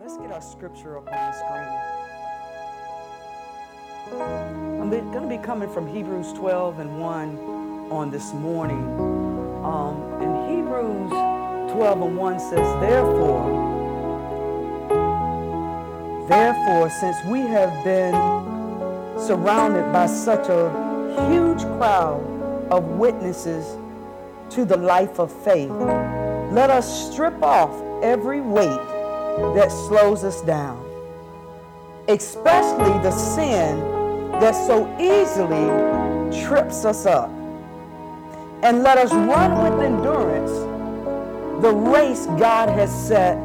Let's get our scripture up on the screen. I'm going to be coming from Hebrews 12 and 1 on this morning. Um, and Hebrews 12 and 1 says, Therefore, therefore, since we have been surrounded by such a huge crowd of witnesses to the life of faith, let us strip off every weight that slows us down, especially the sin that so easily trips us up. And let us run with endurance the race God has set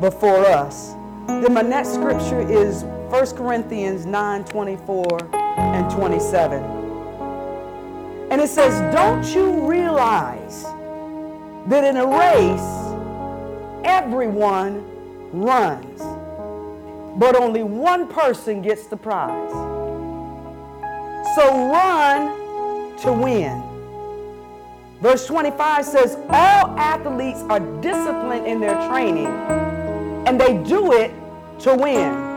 before us. Then my next scripture is 1 Corinthians 9 24 and 27. And it says, Don't you realize that in a race, everyone runs, but only one person gets the prize. So run to win. Verse 25 says, All athletes are disciplined in their training, and they do it to win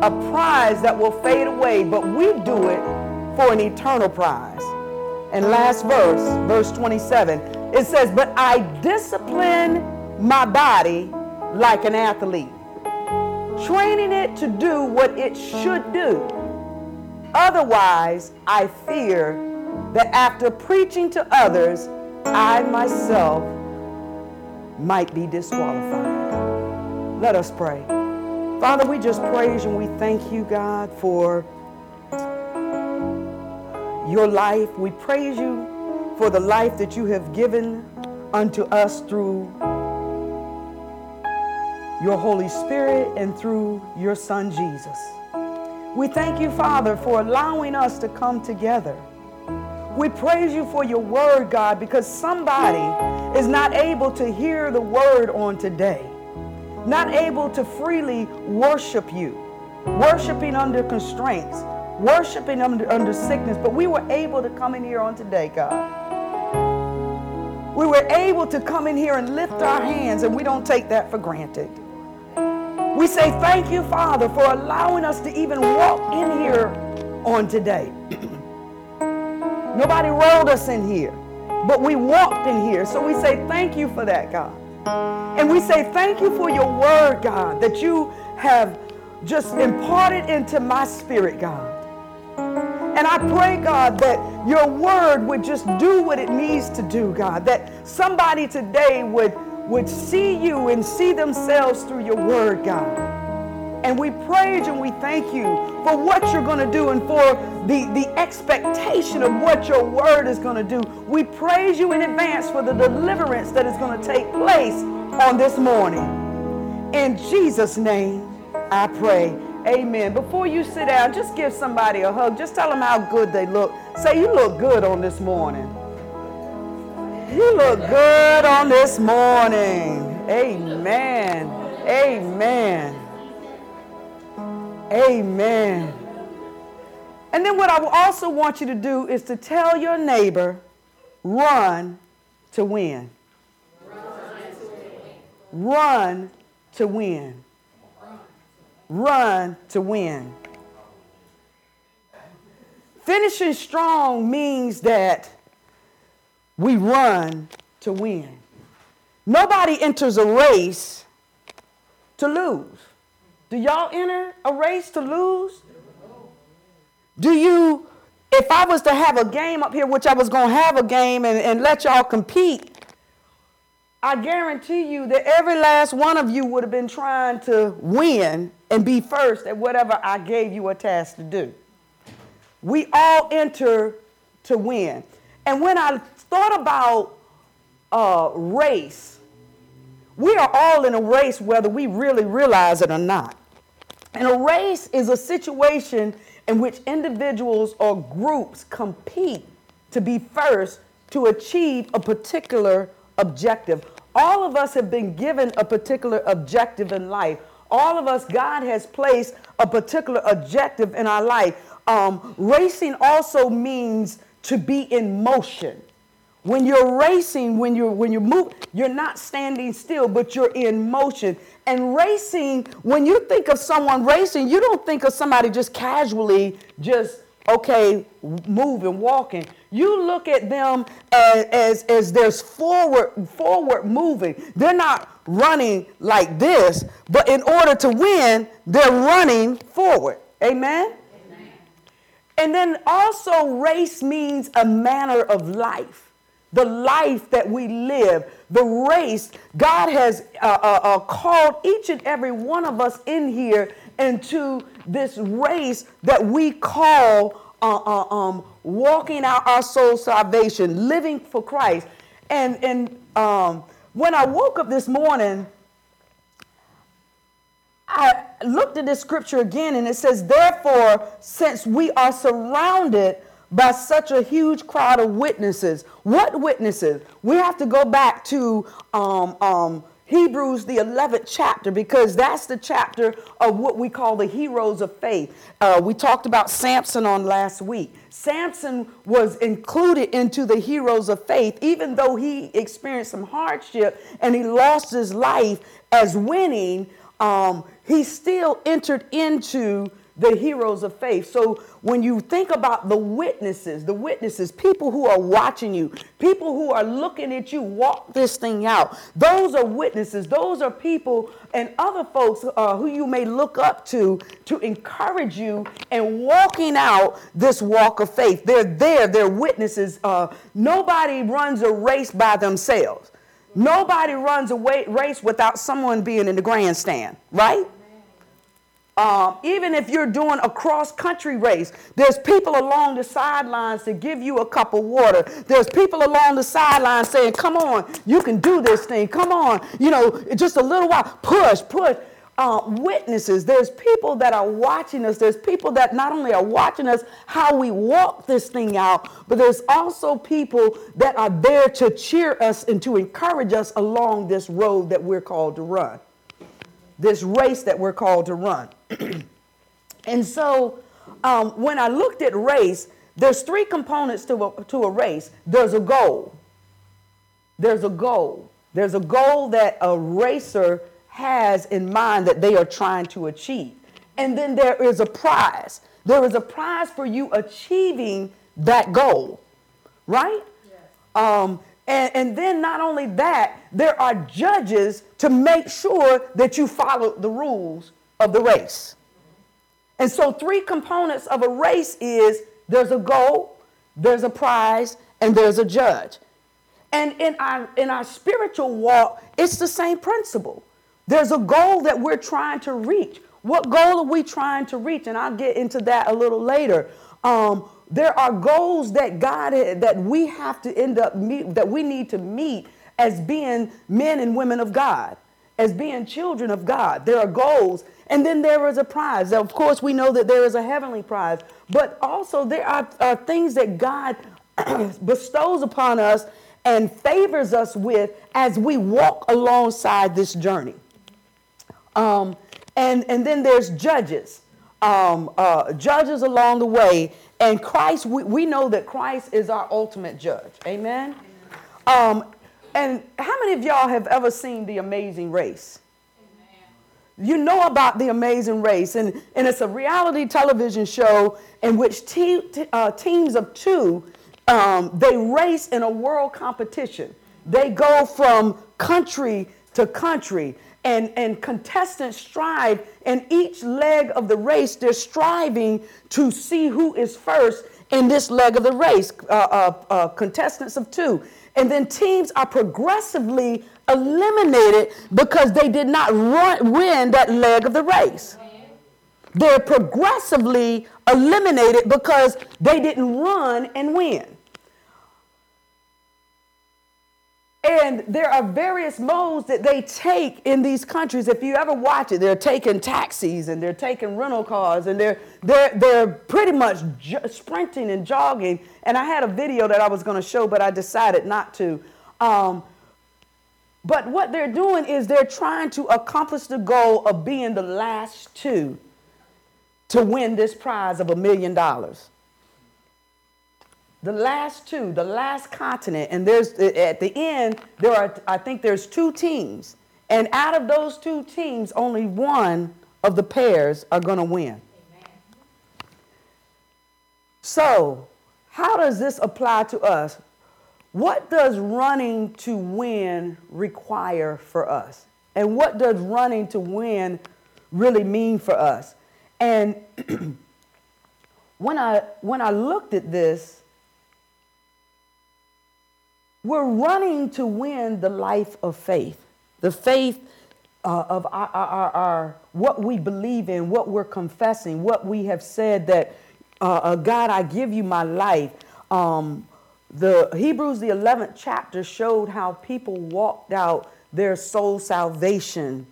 a prize that will fade away, but we do it for an eternal prize. And last verse, verse 27, it says, But I discipline my body like an athlete, training it to do what it should do. Otherwise, I fear that after preaching to others, I myself might be disqualified. Let us pray. Father, we just praise and we thank you, God, for your life. We praise you for the life that you have given unto us through your Holy Spirit and through your Son Jesus. We thank you, Father, for allowing us to come together. We praise you for your word, God, because somebody is not able to hear the word on today, not able to freely worship you, worshiping under constraints, worshiping under, under sickness, but we were able to come in here on today, God. We were able to come in here and lift our hands, and we don't take that for granted. We say thank you, Father, for allowing us to even walk in here on today. Nobody rolled us in here, but we walked in here. So we say thank you for that, God. And we say thank you for your word, God, that you have just imparted into my spirit, God. And I pray, God, that your word would just do what it needs to do, God. That somebody today would would see you and see themselves through your word, God. And we praise and we thank you for what you're going to do and for the, the expectation of what your word is going to do. We praise you in advance for the deliverance that is going to take place on this morning. In Jesus' name, I pray. Amen. Before you sit down, just give somebody a hug. Just tell them how good they look. Say, You look good on this morning. You look good on this morning. Amen. Amen. Amen. And then what I also want you to do is to tell your neighbor, run to win. Run to win. Run to win. Finishing strong means that we run to win. Nobody enters a race to lose. Do y'all enter a race to lose? Do you, if I was to have a game up here, which I was going to have a game and, and let y'all compete, I guarantee you that every last one of you would have been trying to win and be first at whatever I gave you a task to do. We all enter to win. And when I thought about uh, race, we are all in a race whether we really realize it or not. And a race is a situation in which individuals or groups compete to be first to achieve a particular objective. All of us have been given a particular objective in life. All of us, God has placed a particular objective in our life. Um, racing also means to be in motion When you're racing, when you're when you move, you're not standing still, but you're in motion. And racing, when you think of someone racing, you don't think of somebody just casually just okay moving, walking. You look at them as, as, as there's forward forward moving. They're not running like this, but in order to win, they're running forward. Amen. And then also, race means a manner of life, the life that we live, the race. God has uh, uh, uh, called each and every one of us in here into this race that we call uh, uh, um, walking out our soul salvation, living for Christ. And, and um, when I woke up this morning, I looked at this scripture again and it says, Therefore, since we are surrounded by such a huge crowd of witnesses, what witnesses? We have to go back to um, um, Hebrews, the 11th chapter, because that's the chapter of what we call the heroes of faith. Uh, we talked about Samson on last week. Samson was included into the heroes of faith, even though he experienced some hardship and he lost his life as winning um, he still entered into the heroes of faith. So when you think about the witnesses, the witnesses, people who are watching you, people who are looking at you walk this thing out, those are witnesses. Those are people and other folks uh, who you may look up to to encourage you in walking out this walk of faith. They're there, they're witnesses. Uh, nobody runs a race by themselves. Nobody runs a race without someone being in the grandstand, right? Um, even if you're doing a cross country race, there's people along the sidelines to give you a cup of water. There's people along the sidelines saying, Come on, you can do this thing. Come on, you know, just a little while. Push, push uh, witnesses. There's people that are watching us. There's people that not only are watching us how we walk this thing out, but there's also people that are there to cheer us and to encourage us along this road that we're called to run, this race that we're called to run. and so um, when I looked at race, there's three components to a, to a race. There's a goal. There's a goal. There's a goal that a racer has in mind that they are trying to achieve. And then there is a prize. There is a prize for you achieving that goal, right? Yes. Um, and, and then not only that, there are judges to make sure that you follow the rules of the race. And so, three components of a race is there's a goal, there's a prize, and there's a judge. And in our, in our spiritual walk, it's the same principle. There's a goal that we're trying to reach. What goal are we trying to reach? And I'll get into that a little later. Um, there are goals that God that we have to end up meet that we need to meet as being men and women of God, as being children of God. There are goals, and then there is a prize. Of course, we know that there is a heavenly prize, but also there are, are things that God bestows upon us and favors us with as we walk alongside this journey. Um, and, and then there's judges, um, uh, judges along the way. And Christ, we, we know that Christ is our ultimate judge. Amen? Um, and how many of y'all have ever seen The Amazing Race? You know about The Amazing Race, and, and it's a reality television show in which te- uh, teams of two um, they race in a world competition. They go from country to country and, and contestants strive in each leg of the race. They're striving to see who is first in this leg of the race, uh, uh, uh, contestants of two. And then teams are progressively eliminated because they did not run, win that leg of the race. They're progressively eliminated because they didn't run and win. And there are various modes that they take in these countries. If you ever watch it, they're taking taxis and they're taking rental cars and they're, they're, they're pretty much sprinting and jogging. And I had a video that I was going to show, but I decided not to. Um, but what they're doing is they're trying to accomplish the goal of being the last two to win this prize of a million dollars. The last two, the last continent, and there's at the end there are I think there's two teams, and out of those two teams, only one of the pairs are going to win. Amen. So, how does this apply to us? What does running to win require for us? And what does running to win really mean for us? And when I when I looked at this, we're running to win the life of faith, the faith uh, of our, our, our, what we believe in, what we're confessing, what we have said that uh, uh, God, I give you my life. Um, the Hebrews the 11th chapter showed how people walked out their soul salvation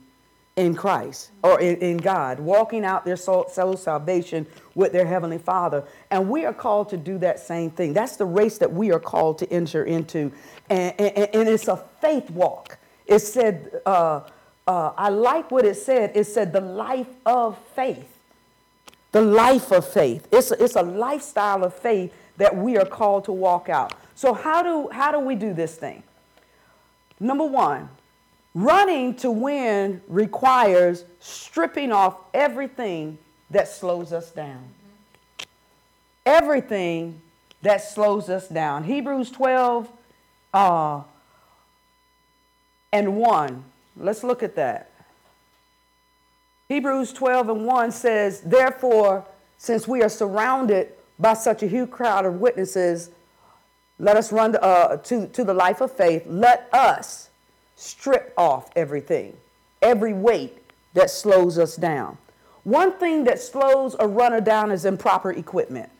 in Christ or in, in God, walking out their soul, soul salvation with their Heavenly Father. And we are called to do that same thing. That's the race that we are called to enter into. And, and, and it's a faith walk. It said, uh, uh, I like what it said. It said the life of faith. The life of faith. It's a, it's a lifestyle of faith that we are called to walk out. So, how do, how do we do this thing? Number one, Running to win requires stripping off everything that slows us down. Everything that slows us down. Hebrews 12 uh, and 1. Let's look at that. Hebrews 12 and 1 says, Therefore, since we are surrounded by such a huge crowd of witnesses, let us run uh, to, to the life of faith. Let us strip off everything, every weight that slows us down. One thing that slows a runner down is improper equipment.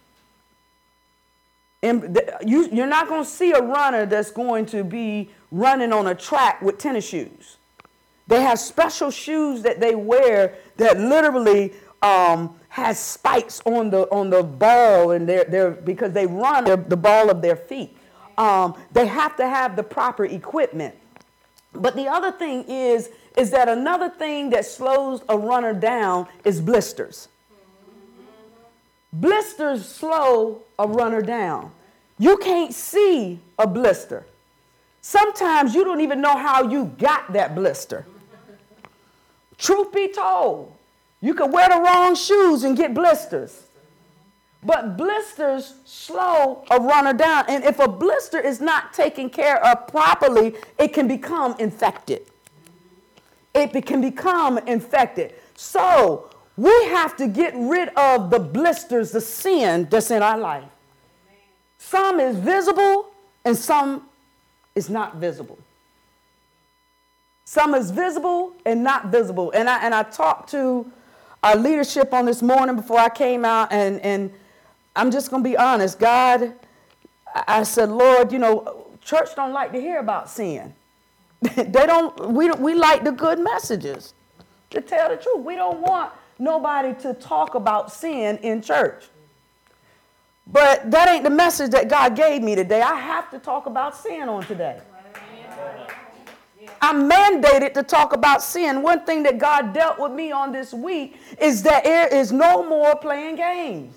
And you, you're not going to see a runner that's going to be running on a track with tennis shoes. They have special shoes that they wear that literally um, has spikes on the on the ball and they're, they're because they run the ball of their feet. Um, they have to have the proper equipment. But the other thing is, is that another thing that slows a runner down is blisters. Blisters slow a runner down. You can't see a blister. Sometimes you don't even know how you got that blister. Truth be told, you could wear the wrong shoes and get blisters. But blisters slow a runner down. And if a blister is not taken care of properly, it can become infected. It can become infected. So we have to get rid of the blisters, the sin that's in our life. Some is visible and some is not visible. Some is visible and not visible. And I, and I talked to our leadership on this morning before I came out, and, and I'm just going to be honest. God, I said, Lord, you know, church don't like to hear about sin. they don't, we, we like the good messages. To tell the truth, we don't want nobody to talk about sin in church. But that ain't the message that God gave me today. I have to talk about sin on today. I'm mandated to talk about sin. One thing that God dealt with me on this week is that there is no more playing games.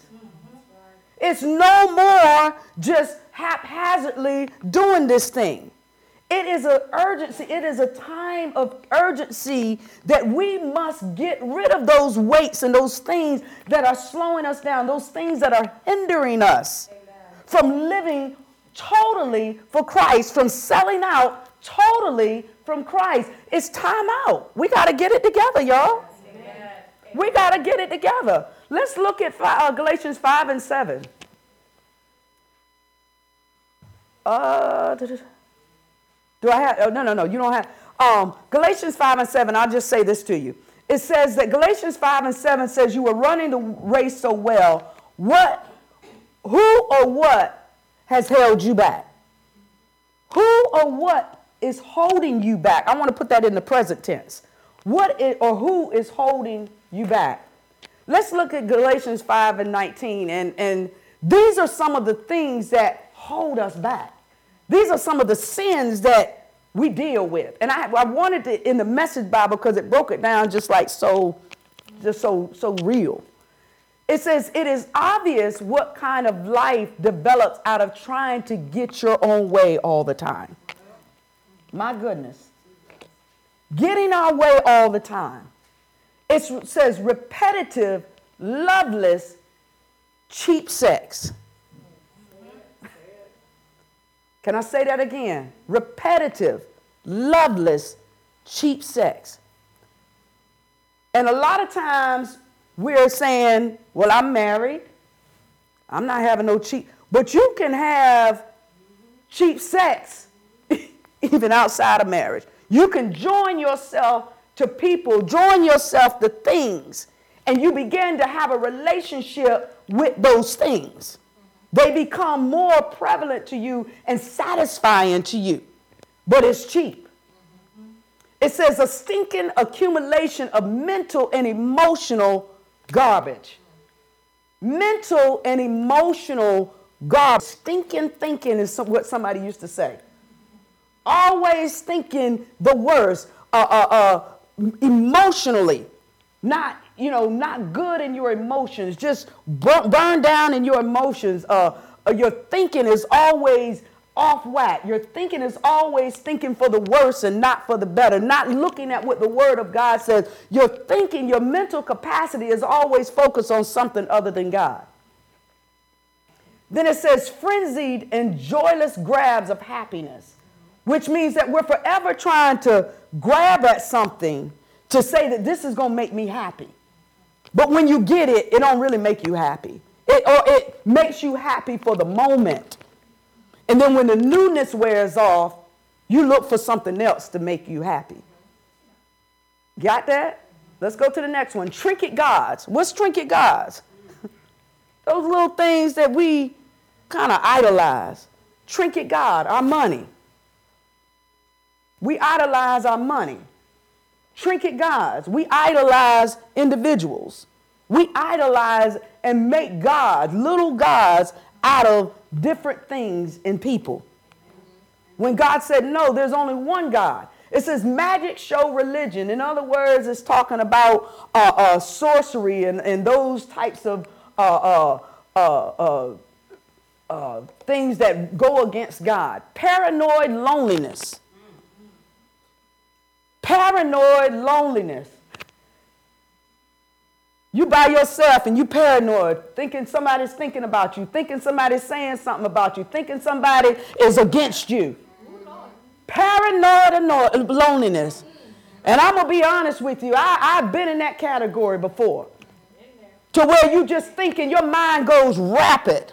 It's no more just haphazardly doing this thing. It is an urgency. It is a time of urgency that we must get rid of those weights and those things that are slowing us down, those things that are hindering us Amen. from living totally for Christ, from selling out totally from Christ. It's time out. We got to get it together, y'all. Amen. We got to get it together. Let's look at uh, Galatians 5 and 7. Uh, do I have? Oh, no, no, no. You don't have. Um, Galatians 5 and 7, I'll just say this to you. It says that Galatians 5 and 7 says, You were running the race so well. What, who or what has held you back? Who or what is holding you back? I want to put that in the present tense. What is, or who is holding you back? Let's look at Galatians 5 and 19. And, and these are some of the things that hold us back. These are some of the sins that we deal with. And I, I wanted to in the message Bible because it broke it down just like so, just so, so real. It says it is obvious what kind of life develops out of trying to get your own way all the time. My goodness. Getting our way all the time. It says repetitive, loveless, cheap sex. Can I say that again? Repetitive, loveless, cheap sex. And a lot of times we're saying, well, I'm married. I'm not having no cheap. But you can have cheap sex even outside of marriage. You can join yourself to people, join yourself to things, and you begin to have a relationship with those things. They become more prevalent to you and satisfying to you, but it's cheap. It says a stinking accumulation of mental and emotional garbage. Mental and emotional garbage. Stinking thinking is what somebody used to say. Always thinking the worst, uh, uh, uh, emotionally, not you know, not good in your emotions, just burn down in your emotions. Uh, uh, your thinking is always off whack. Your thinking is always thinking for the worse and not for the better, not looking at what the Word of God says. Your thinking, your mental capacity is always focused on something other than God. Then it says frenzied and joyless grabs of happiness, which means that we're forever trying to grab at something to say that this is going to make me happy. But when you get it, it don't really make you happy. It, or it makes you happy for the moment. And then when the newness wears off, you look for something else to make you happy. Got that? Let's go to the next one. Trinket gods. What's trinket gods? Those little things that we kind of idolize. Trinket God, our money. We idolize our money trinket gods. We idolize individuals. We idolize and make gods, little gods, out of different things and people. When God said, no, there's only one God. It says magic show religion. In other words, it's talking about uh, uh, sorcery and, and those types of uh, uh, uh, uh things that go against God. Paranoid loneliness. Paranoid loneliness. You by yourself and you paranoid, thinking somebody's thinking about you, thinking somebody's saying something about you, thinking somebody is against you. Paranoid loneliness. And I'm to be honest with you, I, I've been in that category before. To where you just thinking, your mind goes rapid,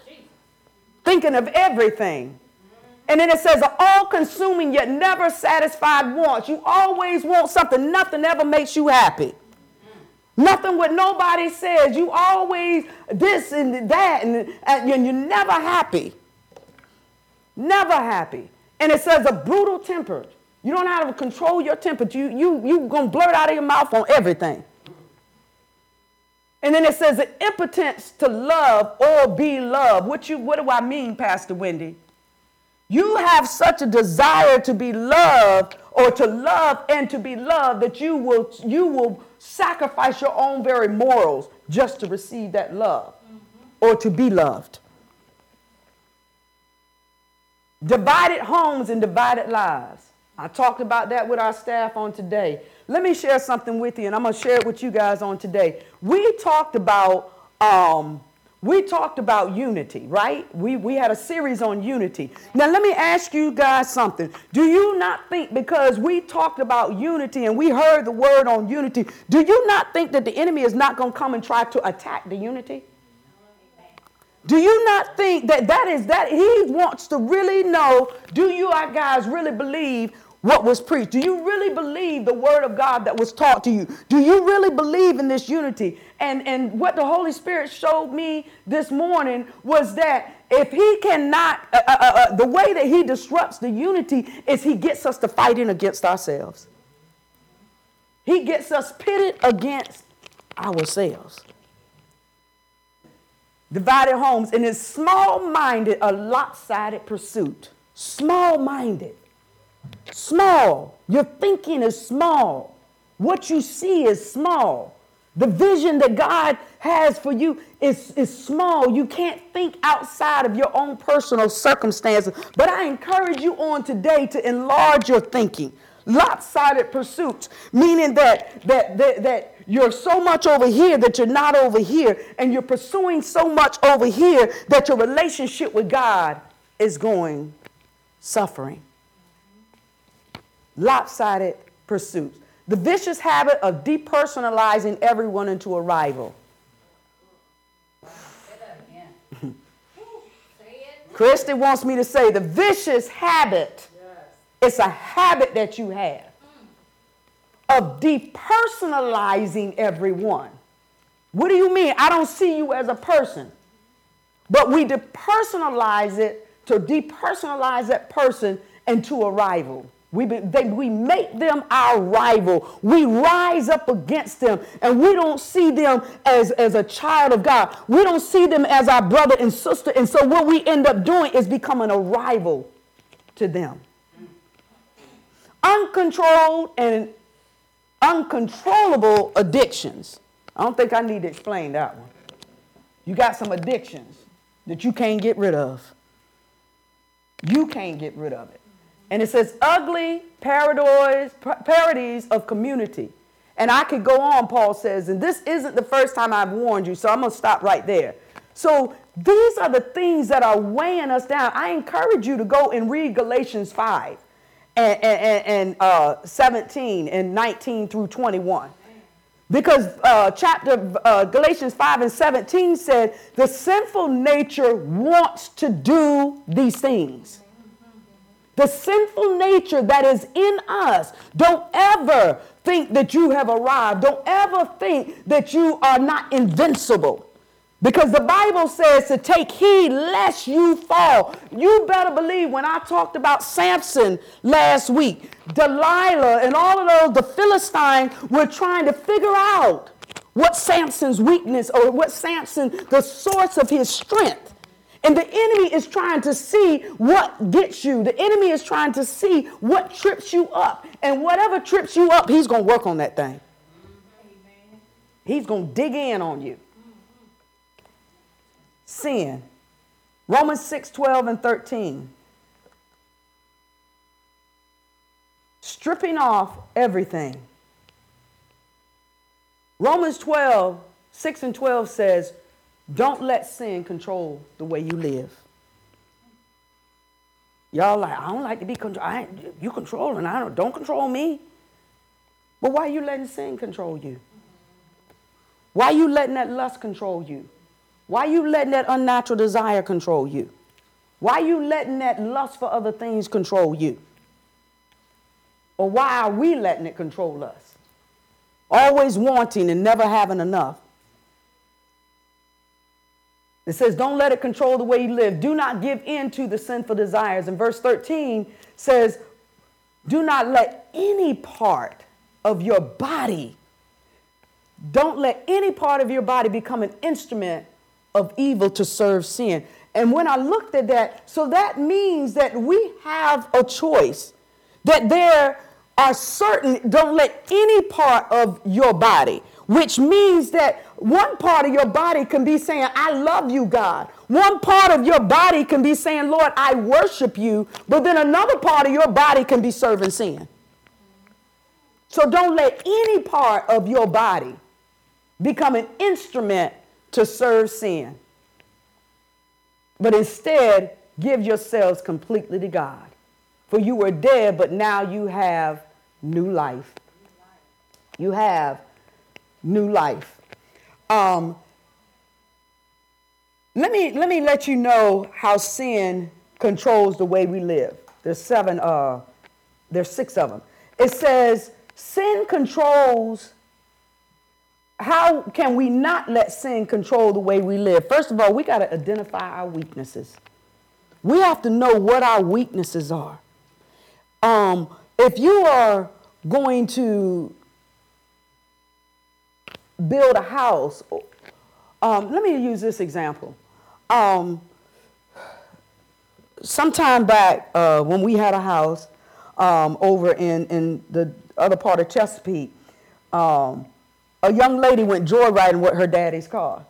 thinking of everything. And then it says, all consuming yet never satisfied wants. You always want something. Nothing ever makes you happy. Nothing what nobody says. You always this and that, and, and you're never happy. Never happy. And it says a brutal temper. You don't know how to control your temper. You, you, you going to blurt out of your mouth on everything. And then it says the impotence to love or be loved. What, you, what do I mean, Pastor Wendy? You have such a desire to be loved or to love and to be loved that you will, you will sacrifice your own very morals just to receive that love mm-hmm. or to be loved. Divided homes and divided lives. I talked about that with our staff on today. Let me share something with you, and I'm going to share it with you guys on today. We talked about um, we talked about unity, right? We, we had a series on unity. Now, let me ask you guys something. Do you not think because we talked about unity and we heard the word on unity, do you not think that the enemy is not going to come and try to attack the unity? Do you not think that that is that he wants to really know, do you uh, guys really believe what was preached? Do you really believe the word of God that was taught to you? Do you really believe in this unity? And, and what the Holy Spirit showed me this morning was that if he cannot, uh, uh, uh, uh, the way that he disrupts the unity is he gets us to fighting against ourselves. He gets us pitted against ourselves. Divided homes in his small minded, a lopsided pursuit. Small minded. Small. Your thinking is small. What you see is small. The vision that God has for you is, is small. You can't think outside of your own personal circumstances. But I encourage you on today to enlarge your thinking. Lopsided pursuits, meaning that, that, that, that you're so much over here that you're not over here, and you're pursuing so much over here that your relationship with God is going suffering. Lopsided pursuits. The vicious habit of depersonalizing everyone into a rival. Christy wants me to say the vicious habit, it's a habit that you have of depersonalizing everyone. What do you mean? I don't see you as a person. But we depersonalize it to depersonalize that person into a rival. We, they, we make them our rival. We rise up against them, and we don't see them as, as a child of God. We don't see them as our brother and sister. And so, what we end up doing is becoming a rival to them. Uncontrolled and uncontrollable addictions. I don't think I need to explain that one. You got some addictions that you can't get rid of. You can't get rid of it. And it says ugly parodies, of community. And I could go on, Paul says, and this isn't the first time I've warned you, so I'm going to stop right there. So these are the things that are weighing us down. I encourage you to go and read Galatians 5 and, and, and uh, 17 and 19 through 21. Because uh, chapter uh, Galatians 5 and 17 said the sinful nature wants to do these things. The sinful nature that is in us. Don't ever think that you have arrived. Don't ever think that you are not invincible. Because the Bible says to take heed lest you fall. You better believe when I talked about Samson last week, Delilah and all of those, the Philistines were trying to figure out what Samson's weakness or what Samson, the source of his strength. And the enemy is trying to see what gets you. The enemy is trying to see what trips you up. And whatever trips you up, he's going to work on that thing. He's going to dig in on you sin. Romans 6 12 and 13. Stripping off everything. Romans 12, 6 and 12 says, Don't let sin control the way you live. Y'all like, I don't like to be controlled. You controlling. I don't, don't control me. But why are you letting sin control you? Why are you letting that lust control you? Why are you letting that unnatural desire control you? Why are you letting that lust for other things control you? Or why are we letting it control us? Always wanting and never having enough. It says, don't let it control the way you live. Do not give in to the sinful desires. And verse 13 says, do not let any part of your body, don't let any part of your body become an instrument of evil to serve sin. And when I looked at that, so that means that we have a choice. That there are certain, don't let any part of your body, which means that one part of your body can be saying, I love you, God. One part of your body can be saying, Lord, I worship you. But then another part of your body can be serving sin. So don't let any part of your body become an instrument to serve sin, but instead give yourselves completely to God. For you were dead, but now you have new life. You have new life. Um, let me let me let you know how sin controls the way we live. There's seven. Uh, there's six of them. It says sin controls how can we not let sin control the way we live? First of all, we got to identify our weaknesses. We have to know what our weaknesses are. Um, if you are going to build a house, um, let me use this example. Um, sometime back, uh, when we had a house um, over in, in the other part of Chesapeake, um, a young lady went joyriding with her daddy's car.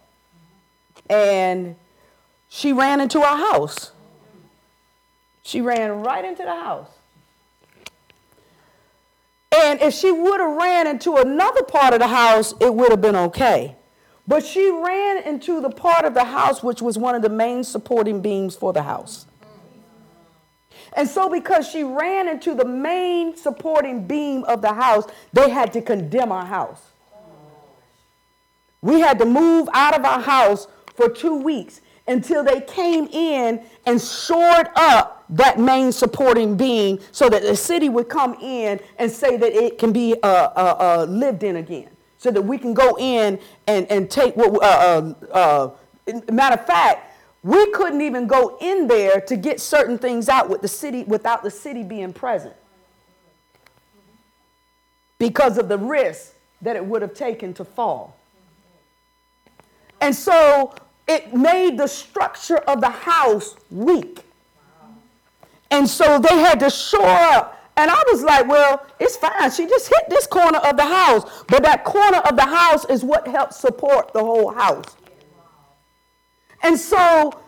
And she ran into our house. She ran right into the house. And if she would have ran into another part of the house, it would have been okay. But she ran into the part of the house which was one of the main supporting beams for the house. And so, because she ran into the main supporting beam of the house, they had to condemn our house. We had to move out of our house for two weeks until they came in and shored up that main supporting beam so that the city would come in and say that it can be uh, uh, uh, lived in again. So that we can go in and, and take what, uh, uh, uh, matter of fact, we couldn't even go in there to get certain things out with the city without the city being present because of the risk that it would have taken to fall. And so it made the structure of the house weak. And so they had to shore up. And I was like, well, it's fine. She just hit this corner of the house. But that corner of the house is what helps support the whole house. And so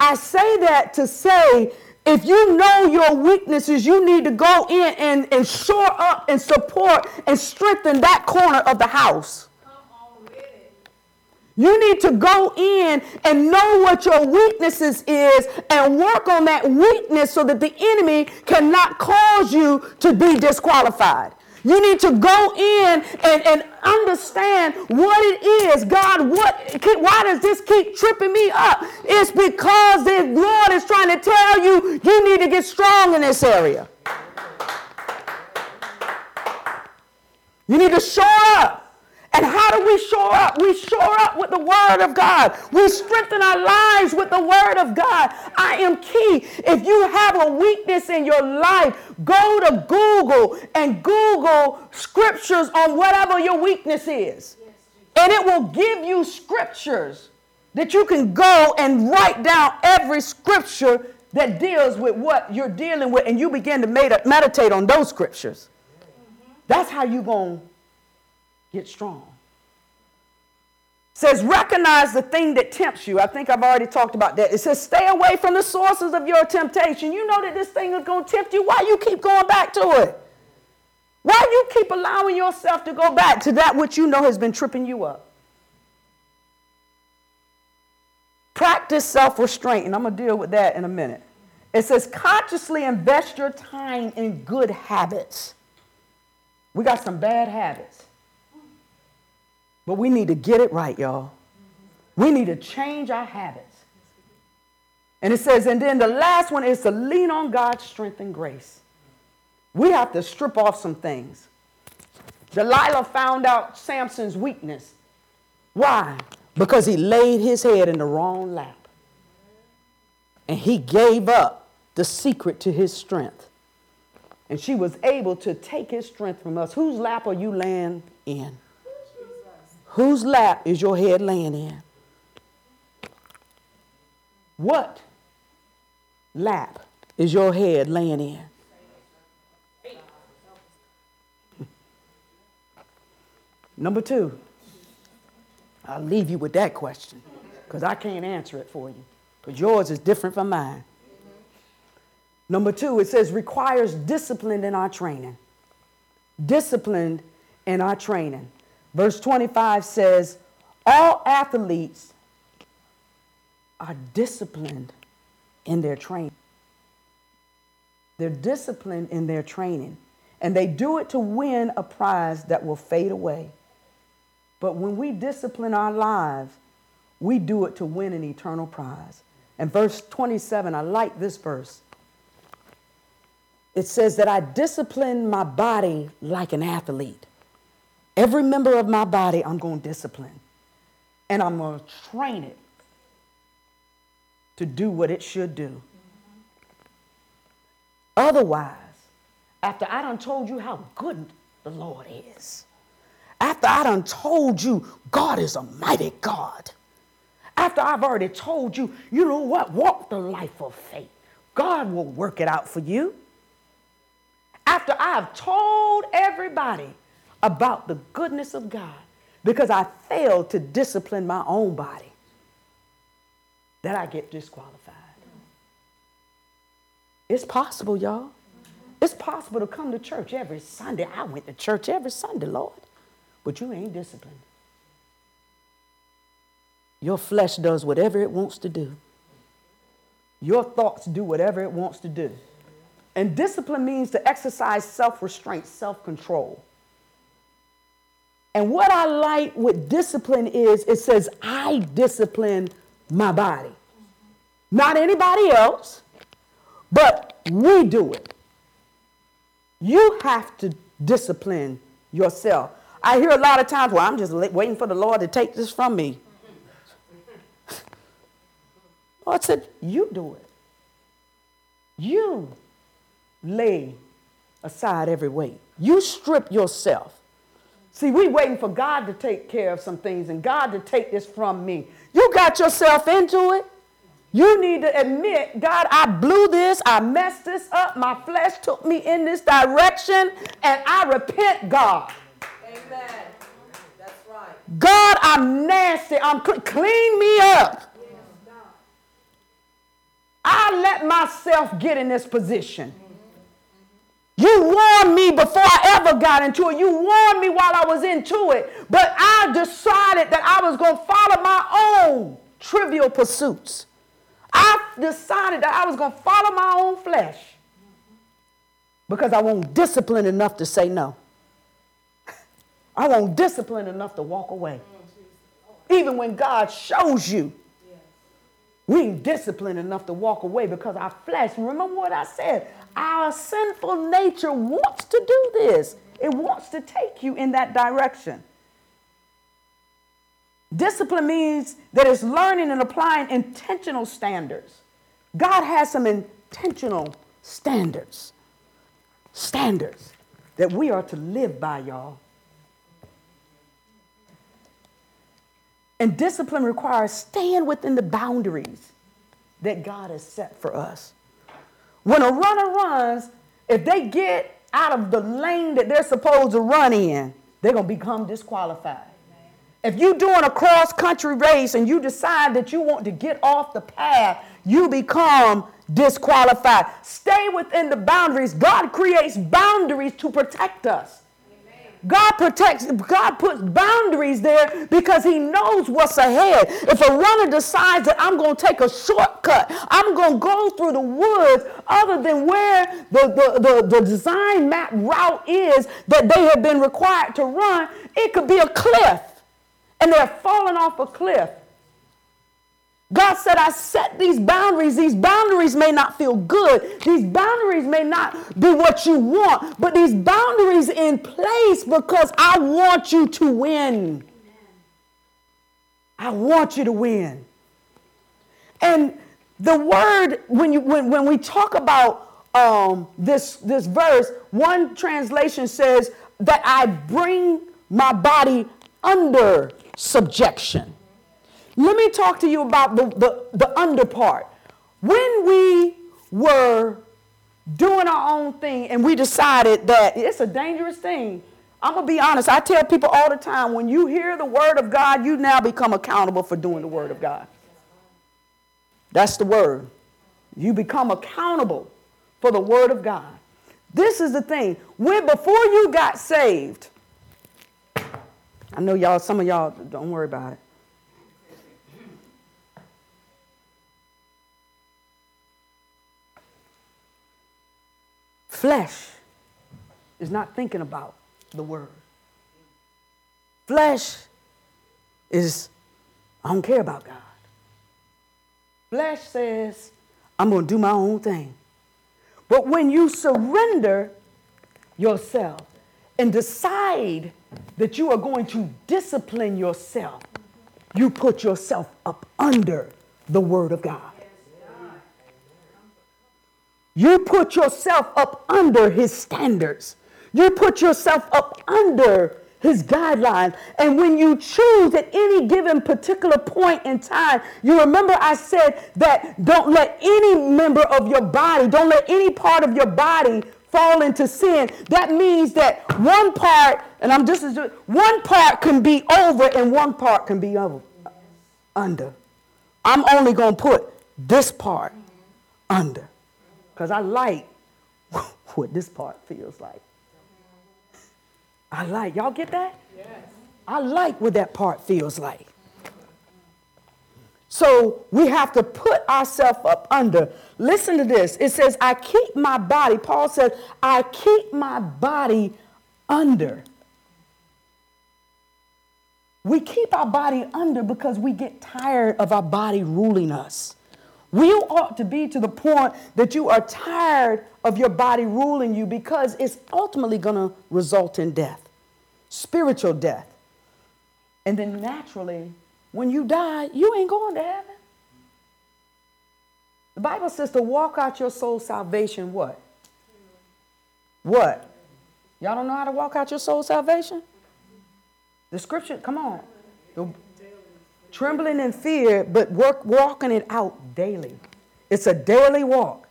I say that to say, if you know your weaknesses, you need to go in and, and shore up and support and strengthen that corner of the house. You need to go in and know what your weaknesses is and work on that weakness so that the enemy cannot cause you to be disqualified. You need to go in and, and understand what it is. God, what why does this keep tripping me up? It's because the Lord is trying to tell you you need to get strong in this area. You need to show up. And how do we shore up? We shore up with the Word of God. We strengthen our lives with the Word of God. I am key. If you have a weakness in your life, go to Google and Google scriptures on whatever your weakness is. And it will give you scriptures that you can go and write down every scripture that deals with what you're dealing with, and you begin to meditate on those scriptures. That's how you're going to get strong. says, recognize the thing that tempts you. I think I've already talked about that. It says, stay away from the sources of your temptation. You know that this thing is going to tempt you. Why you keep going back to it? Why you keep allowing yourself to go back to that which you know has been tripping you up? Practice self restraint, and I'm going to deal with that in a minute. It says, consciously invest your time in good habits. We got some bad habits. But we need to get it right, y'all. We need to change our habits. And it says, and then the last one is to lean on God's strength and grace. We have to strip off some things. Delilah found out Samson's weakness. Why? Because he laid his head in the wrong lap. And he gave up the secret to his strength. And she was able to take his strength from us. Whose lap are you laying in? Whose lap is your head laying in? What lap is your head laying in? Number two, I'll leave you with that question because I can't answer it for you because yours is different from mine. Number two, it says requires discipline in our training. Discipline in our training. Verse 25 says, All athletes are disciplined in their training. They're disciplined in their training, and they do it to win a prize that will fade away. But when we discipline our lives, we do it to win an eternal prize. And verse 27, I like this verse. It says that I discipline my body like an athlete. Every member of my body, I'm going to discipline. And I'm going to train it to do what it should do. Otherwise, after I done told you how good the Lord is, after I done told you God is a mighty God, after I've already told you, you know what, walk the life of faith, God will work it out for you. After I've told everybody about the goodness of God, because I failed to discipline my own body, that I get disqualified. It's possible, y'all. It's possible to come to church every Sunday. I went to church every Sunday, Lord, but you ain't disciplined. Your flesh does whatever it wants to do. Your thoughts do whatever it wants to do. And discipline means to exercise self restraint, self control. And what I like with discipline is it says, I discipline my body. Not anybody else, but we do it. You have to discipline yourself. I hear a lot of times, well, I'm just waiting for the Lord to take this from me. Lord said, You do it. You lay aside every weight. You strip yourself. See, we waiting for God to take care of some things and God to take this from me. You got yourself into it. You need to admit, God, I blew this, I messed this up, my flesh took me in this direction, and I repent, God. Amen. That's right. God, I'm nasty. I'm clean me up. I let myself get in this position. You warned me before I ever got into it. You warned me while I was into it. But I decided that I was going to follow my own trivial pursuits. I decided that I was going to follow my own flesh because I won't discipline enough to say no. I won't discipline enough to walk away. Even when God shows you, we ain't disciplined enough to walk away because our flesh, remember what I said, our sinful nature wants to do this. It wants to take you in that direction. Discipline means that it's learning and applying intentional standards. God has some intentional standards. Standards that we are to live by, y'all. And discipline requires staying within the boundaries that God has set for us. When a runner runs, if they get out of the lane that they're supposed to run in, they're going to become disqualified. If you're doing a cross country race and you decide that you want to get off the path, you become disqualified. Stay within the boundaries. God creates boundaries to protect us. God protects, God puts boundaries there because He knows what's ahead. If a runner decides that I'm going to take a shortcut, I'm going to go through the woods other than where the, the, the, the design map route is that they have been required to run, it could be a cliff and they're falling off a cliff. God said, I set these boundaries. These boundaries may not feel good. These boundaries may not be what you want, but these boundaries in place because I want you to win. I want you to win. And the word, when, you, when, when we talk about um, this, this verse, one translation says that I bring my body under subjection. Let me talk to you about the, the, the under part. When we were doing our own thing and we decided that it's a dangerous thing, I'm going to be honest. I tell people all the time when you hear the word of God, you now become accountable for doing the word of God. That's the word. You become accountable for the word of God. This is the thing. When before you got saved, I know y'all, some of y'all, don't worry about it. Flesh is not thinking about the word. Flesh is, I don't care about God. Flesh says, I'm going to do my own thing. But when you surrender yourself and decide that you are going to discipline yourself, you put yourself up under the Word of God. You put yourself up under His standards. You put yourself up under his guidelines. And when you choose at any given particular point in time, you remember I said that don't let any member of your body, don't let any part of your body fall into sin. That means that one part and I'm just one part can be over and one part can be over, under. I'm only going to put this part under because I like what this part feels like. I like, y'all get that? Yes. I like what that part feels like. So we have to put ourselves up under. Listen to this. It says, I keep my body. Paul says, I keep my body under. We keep our body under because we get tired of our body ruling us. We ought to be to the point that you are tired of your body ruling you because it's ultimately going to result in death, spiritual death. And then naturally, when you die, you ain't going to heaven. The Bible says to walk out your soul salvation, what? What? Y'all don't know how to walk out your soul salvation? The scripture, come on. The, trembling in fear, but work walking it out daily. It's a daily walk.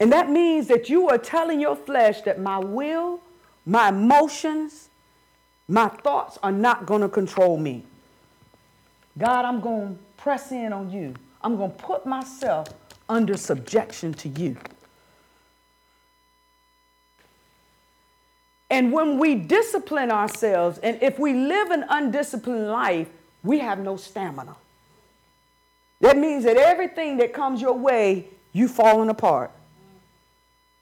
And that means that you are telling your flesh that my will, my emotions, my thoughts are not going to control me. God, I'm going to press in on you. I'm going to put myself under subjection to you. And when we discipline ourselves, and if we live an undisciplined life, we have no stamina. That means that everything that comes your way, you falling apart.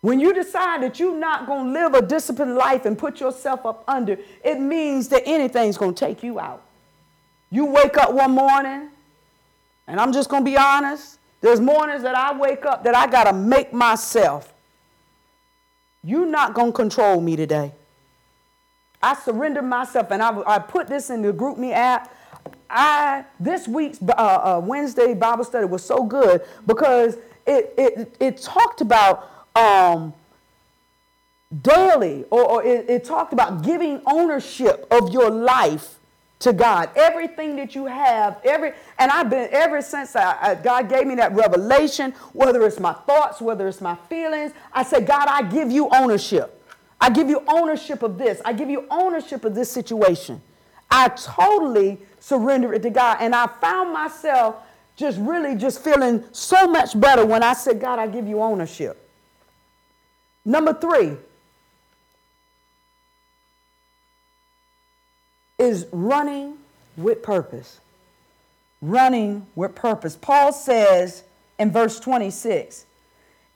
When you decide that you're not going to live a disciplined life and put yourself up under, it means that anything's going to take you out. You wake up one morning, and I'm just going to be honest, there's mornings that I wake up that I got to make myself you're not going to control me today. I surrender myself, and I, I put this in the GroupMe app. I this week's uh, uh, Wednesday Bible study was so good because it it, it talked about um, daily, or, or it, it talked about giving ownership of your life to God. Everything that you have, every and I've been ever since I, I, God gave me that revelation, whether it's my thoughts, whether it's my feelings, I said, God, I give you ownership. I give you ownership of this. I give you ownership of this situation. I totally surrender it to God. And I found myself just really just feeling so much better when I said, God, I give you ownership. Number three, is running with purpose. Running with purpose. Paul says in verse 26,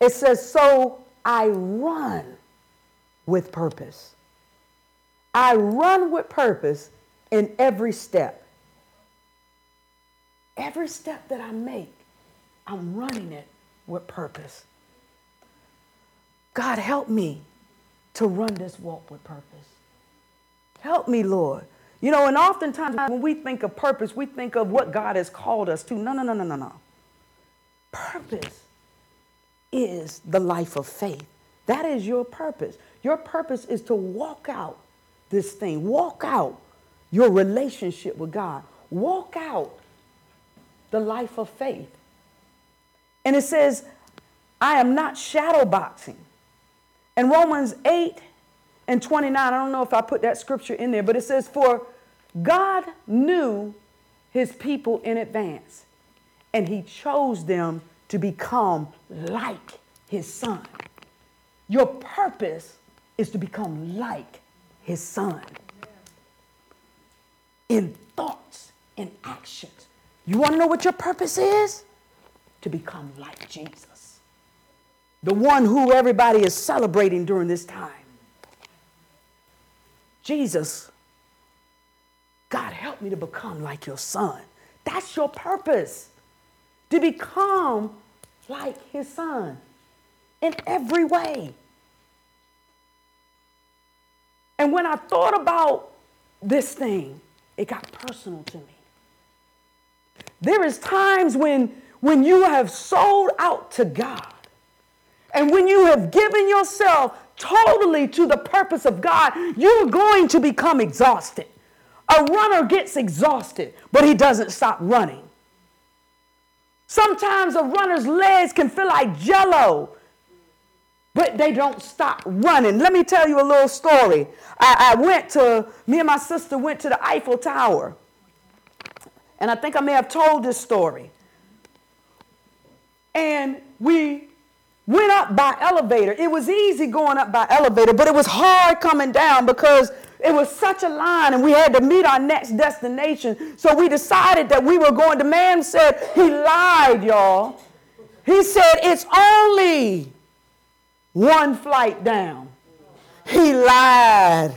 it says, So I run with purpose. I run with purpose in every step. Every step that I make, I'm running it with purpose. God, help me to run this walk with purpose. Help me, Lord, you know, and oftentimes when we think of purpose, we think of what God has called us to. No, no, no, no, no, no. Purpose is the life of faith. That is your purpose. Your purpose is to walk out this thing, walk out your relationship with God, walk out the life of faith. And it says, I am not shadow boxing. In Romans 8 and 29, I don't know if I put that scripture in there, but it says, For God knew his people in advance, and he chose them to become like his son. Your purpose is to become like his son in thoughts, in actions. You want to know what your purpose is? To become like Jesus, the one who everybody is celebrating during this time. Jesus, God, help me to become like your son. That's your purpose, to become like his son in every way. And when I thought about this thing, it got personal to me. There is times when, when you have sold out to God and when you have given yourself totally to the purpose of God, you're going to become exhausted. A runner gets exhausted, but he doesn't stop running. Sometimes a runner's legs can feel like jello, but they don't stop running. Let me tell you a little story. I, I went to, me and my sister went to the Eiffel Tower. And I think I may have told this story. And we went up by elevator. It was easy going up by elevator, but it was hard coming down because it was such a line and we had to meet our next destination. So we decided that we were going. The man said, he lied, y'all. He said, it's only one flight down. He lied.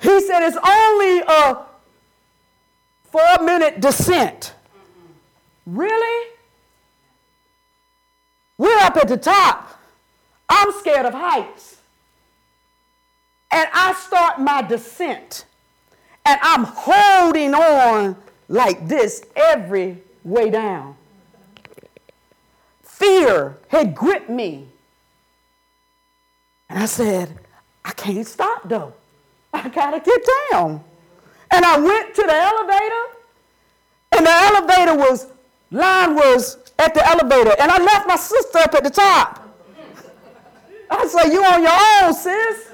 He said, it's only a four minute descent. Really? We're up at the top. I'm scared of heights. And I start my descent. And I'm holding on like this every way down. Fear had gripped me. And I said, I can't stop though. I gotta get down. And I went to the elevator, and the elevator was, line was at the elevator, and I left my sister up at the top. I said, You on your own, sis.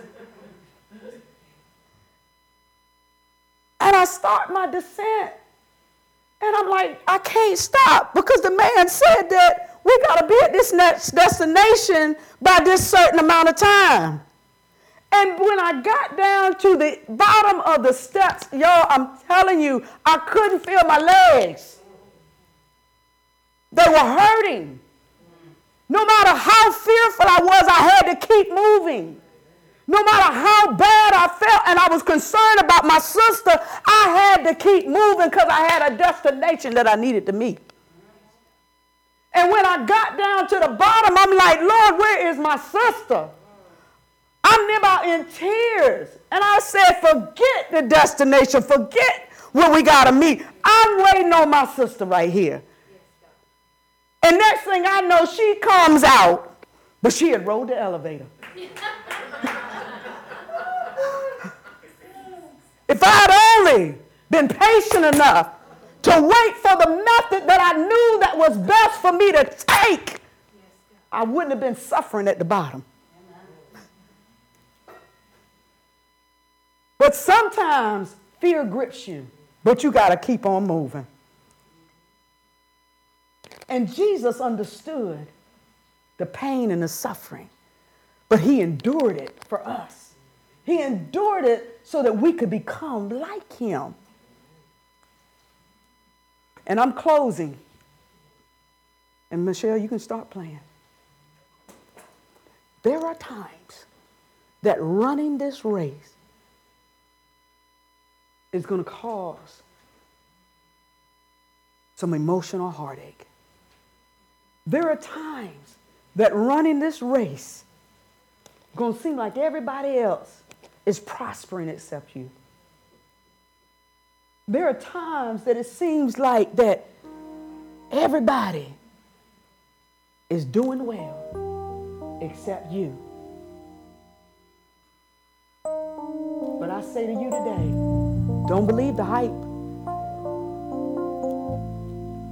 And I start my descent. And I'm like, I can't stop because the man said that we got to be at this next destination by this certain amount of time. And when I got down to the bottom of the steps, y'all, I'm telling you, I couldn't feel my legs. They were hurting. No matter how fearful I was, I had to keep moving. No matter how bad I felt and I was concerned about my sister, I had to keep moving because I had a destination that I needed to meet. And when I got down to the bottom, I'm like, Lord, where is my sister? I'm about in tears. And I said, forget the destination, forget where we got to meet. I'm waiting on my sister right here. And next thing I know, she comes out, but she had rode the elevator. if I had only been patient enough to wait for the method that I knew that was best for me to take, I wouldn't have been suffering at the bottom. But sometimes fear grips you, but you got to keep on moving. And Jesus understood the pain and the suffering, but he endured it for us. He endured it so that we could become like him. And I'm closing. And Michelle, you can start playing. There are times that running this race is going to cause some emotional heartache. There are times that running this race going to seem like everybody else is prospering except you. There are times that it seems like that everybody is doing well except you. But I say to you today, don't believe the hype.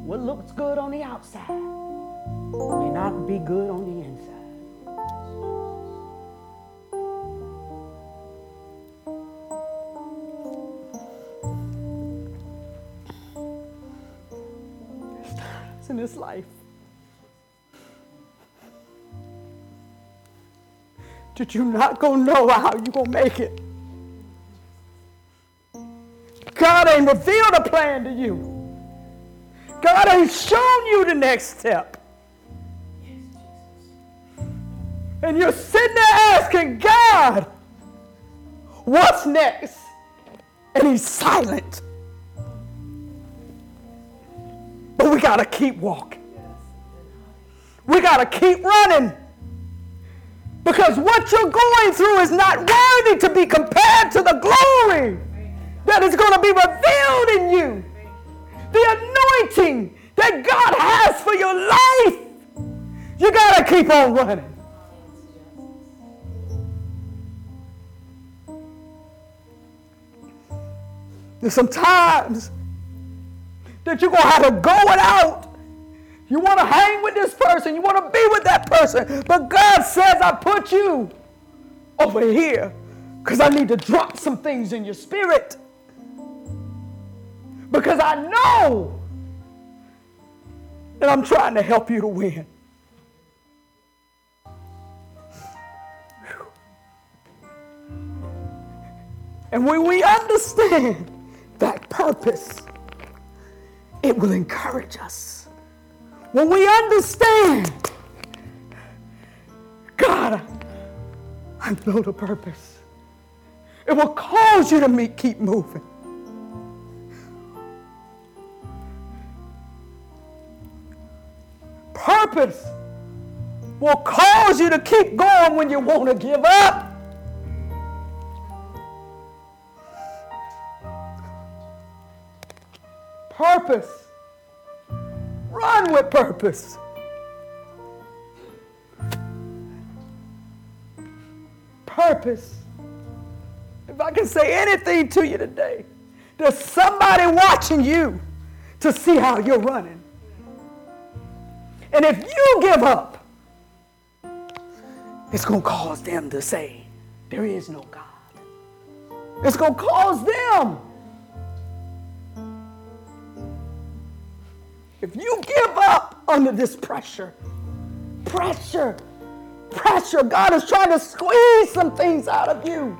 What looks good on the outside may not be good on the inside. in this life. That you're not gonna know how you're gonna make it. God ain't revealed a plan to you. God ain't shown you the next step. And you're sitting there asking God, what's next? And he's silent. But we got to keep walking. We got to keep running. Because what you're going through is not worthy to be compared to the glory that is going to be revealed in you. The anointing that God has for your life. You got to keep on running. There's some times that you're going to have to go it out You want to hang with this person. You want to be with that person. But God says, I put you over here because I need to drop some things in your spirit. Because I know that I'm trying to help you to win. And when we understand that purpose, it will encourage us. When we understand, God, I know the purpose. It will cause you to meet, keep moving. Purpose will cause you to keep going when you want to give up. purpose. Run with purpose. Purpose. If I can say anything to you today, there's somebody watching you to see how you're running. And if you give up, it's going to cause them to say, There is no God. It's going to cause them If you give up under this pressure, pressure, pressure, God is trying to squeeze some things out of you.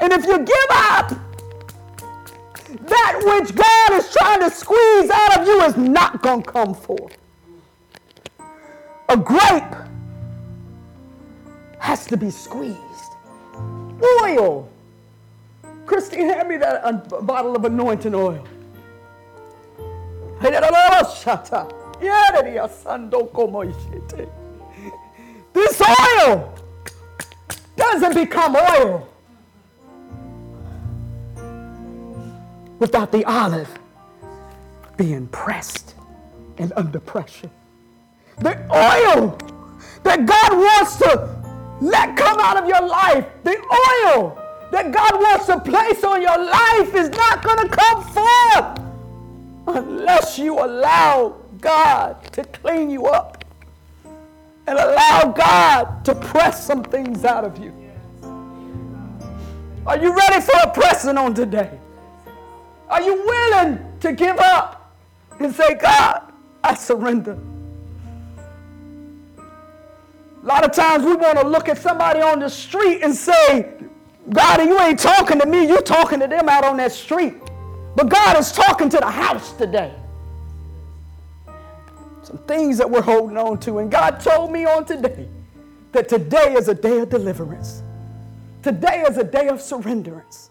And if you give up, that which God is trying to squeeze out of you is not going to come forth. A grape has to be squeezed. Oil. Christy, hand me that uh, bottle of anointing oil. This oil doesn't become oil without the olive being pressed and under pressure. The oil that God wants to let come out of your life, the oil that God wants to place on your life is not going to come forth unless you allow God to clean you up and allow God to press some things out of you. Are you ready for a pressing on today? Are you willing to give up and say, God, I surrender? A lot of times we want to look at somebody on the street and say, God, you ain't talking to me, you're talking to them out on that street. But God is talking to the house today. Some things that we're holding on to. And God told me on today that today is a day of deliverance. Today is a day of surrenderance.